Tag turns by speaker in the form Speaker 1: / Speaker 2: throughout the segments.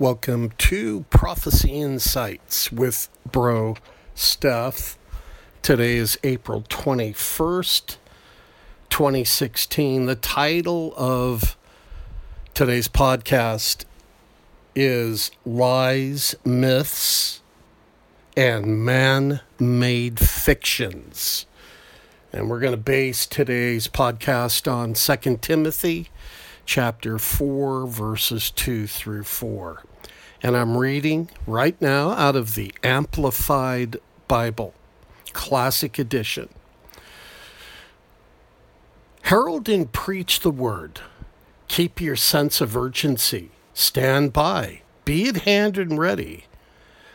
Speaker 1: Welcome to Prophecy Insights with Bro Steph. Today is April 21st, 2016. The title of today's podcast is Lies, Myths, and Man Made Fictions. And we're going to base today's podcast on 2 Timothy chapter 4, verses 2 through 4. And I'm reading right now out of the Amplified Bible, Classic Edition. Herald and preach the word. Keep your sense of urgency. Stand by. Be at hand and ready,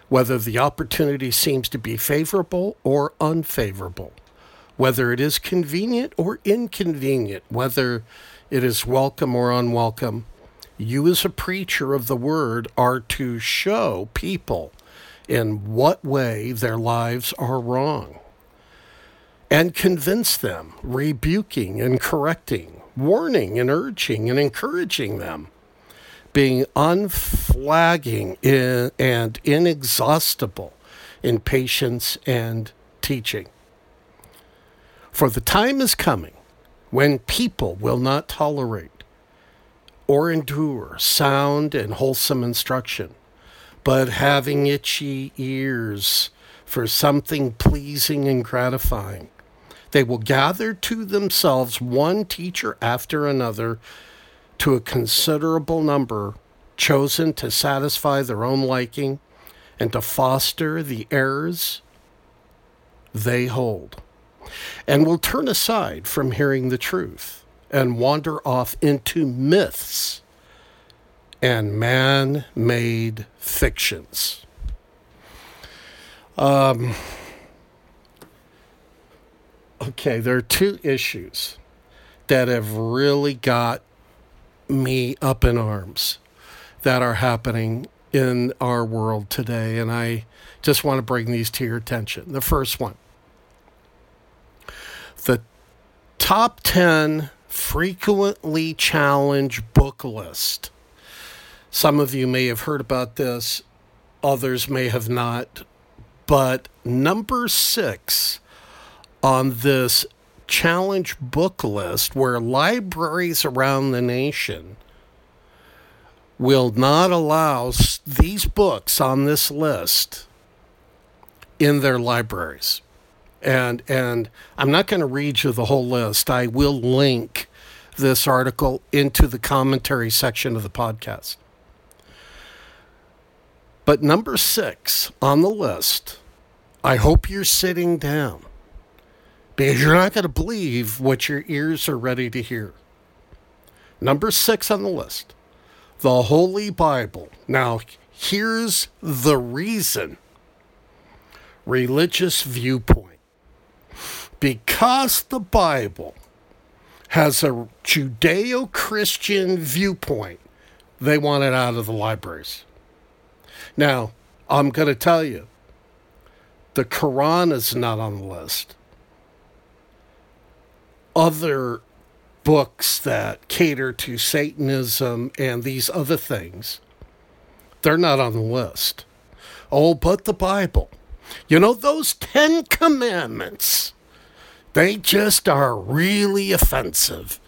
Speaker 1: whether the opportunity seems to be favorable or unfavorable, whether it is convenient or inconvenient, whether it is welcome or unwelcome. You, as a preacher of the word, are to show people in what way their lives are wrong and convince them, rebuking and correcting, warning and urging and encouraging them, being unflagging in, and inexhaustible in patience and teaching. For the time is coming when people will not tolerate or endure sound and wholesome instruction, but having itchy ears for something pleasing and gratifying, they will gather to themselves one teacher after another to a considerable number, chosen to satisfy their own liking and to foster the errors they hold and will turn aside from hearing the truth and wander off into myths and man made fictions. Um, okay, there are two issues that have really got me up in arms that are happening in our world today, and I just want to bring these to your attention. The first one the top 10 frequently challenged book list. Some of you may have heard about this, others may have not. But number six on this challenge book list, where libraries around the nation will not allow these books on this list in their libraries and and I'm not going to read you the whole list. I will link this article into the commentary section of the podcast. But number six on the list, I hope you're sitting down because you're not going to believe what your ears are ready to hear. Number six on the list, the Holy Bible. Now, here's the reason religious viewpoint because the Bible has a Judeo Christian viewpoint, they want it out of the libraries. Now, I'm going to tell you, the Quran is not on the list. Other books that cater to Satanism and these other things, they're not on the list. Oh, but the Bible. You know, those Ten Commandments they just are really offensive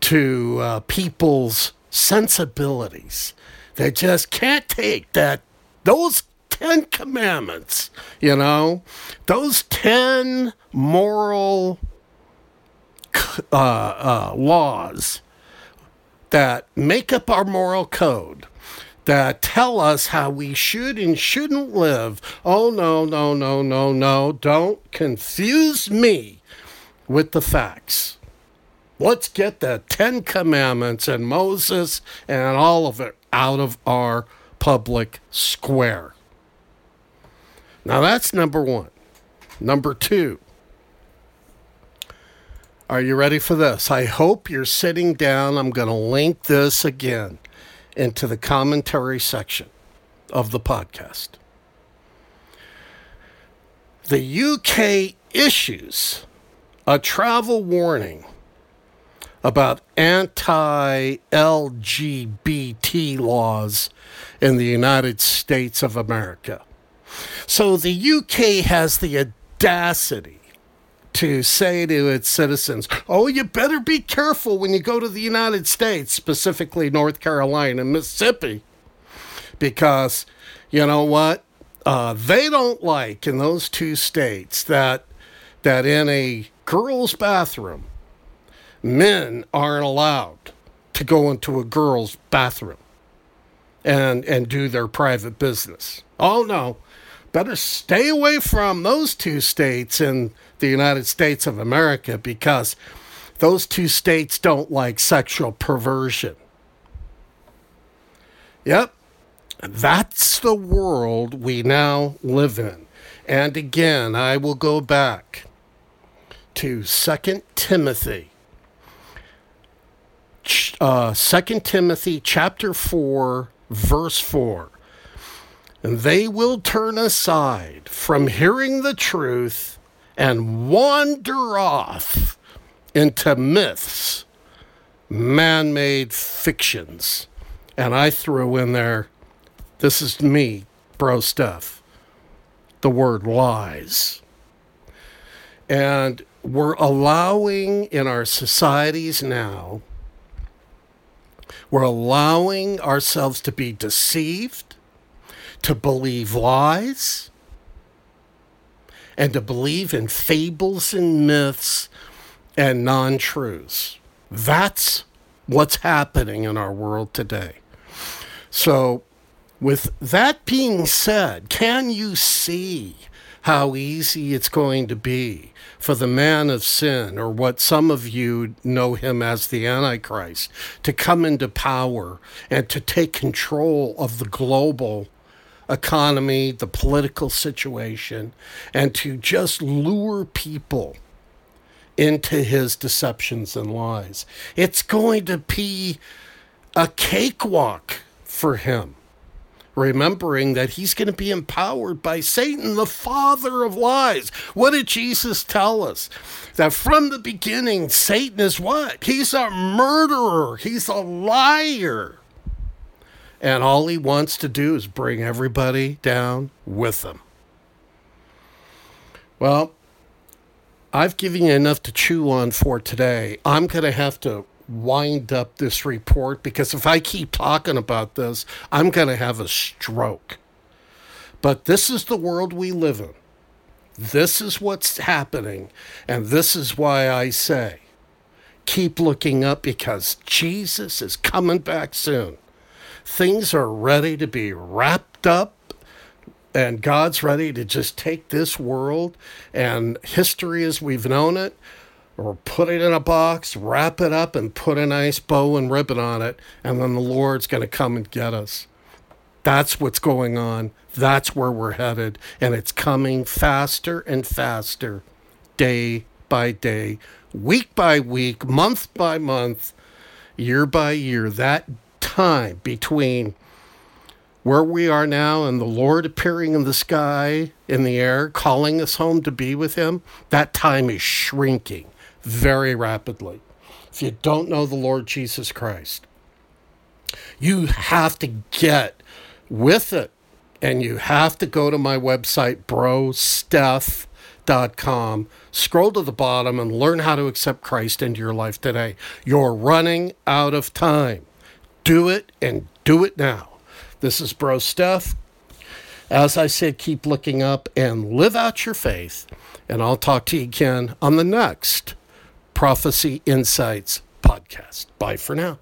Speaker 1: to uh, people's sensibilities. They just can't take that those 10 commandments, you know, those 10 moral uh, uh, laws that make up our moral code that tell us how we should and shouldn't live. Oh, no, no, no, no, no. Don't confuse me with the facts. Let's get the Ten Commandments and Moses and all of it out of our public square. Now that's number one. Number two. Are you ready for this? I hope you're sitting down. I'm going to link this again into the commentary section of the podcast. The UK issues a travel warning about anti LGBT laws in the United States of America. So the UK has the audacity to say to its citizens, oh, you better be careful when you go to the United States, specifically North Carolina and Mississippi, because you know what? Uh, they don't like in those two states that that in a girl's bathroom, men aren't allowed to go into a girl's bathroom and and do their private business. Oh no, better stay away from those two states in the United States of America because those two states don't like sexual perversion. Yep. That's the world we now live in. And again, I will go back to Second Timothy. Uh, 2 Timothy chapter 4, verse 4. And they will turn aside from hearing the truth and wander off into myths, man made fictions. And I threw in there, this is me, Bro Steph, the word lies. And we're allowing in our societies now, we're allowing ourselves to be deceived, to believe lies, and to believe in fables and myths and non truths. That's what's happening in our world today. So, with that being said, can you see how easy it's going to be for the man of sin, or what some of you know him as the Antichrist, to come into power and to take control of the global economy, the political situation, and to just lure people into his deceptions and lies. It's going to be a cakewalk for him remembering that he's going to be empowered by Satan, the father of lies. What did Jesus tell us? That from the beginning, Satan is what? He's a murderer, he's a liar. And all he wants to do is bring everybody down with him. Well, I've given you enough to chew on for today. I'm going to have to wind up this report because if I keep talking about this, I'm going to have a stroke. But this is the world we live in. This is what's happening. And this is why I say keep looking up because Jesus is coming back soon. Things are ready to be wrapped up. And God's ready to just take this world and history as we've known it or put it in a box, wrap it up, and put a nice bow and ribbon on it, and then the Lord's going to come and get us. That's what's going on. That's where we're headed. And it's coming faster and faster, day by day, week by week, month by month, year by year. That time between where we are now and the Lord appearing in the sky, in the air, calling us home to be with Him, that time is shrinking very rapidly. If you don't know the Lord Jesus Christ, you have to get with it. And you have to go to my website, brosteph.com. Scroll to the bottom and learn how to accept Christ into your life today. You're running out of time. Do it and do it now. This is Bro Steph. As I said, keep looking up and live out your faith. And I'll talk to you again on the next Prophecy Insights podcast. Bye for now.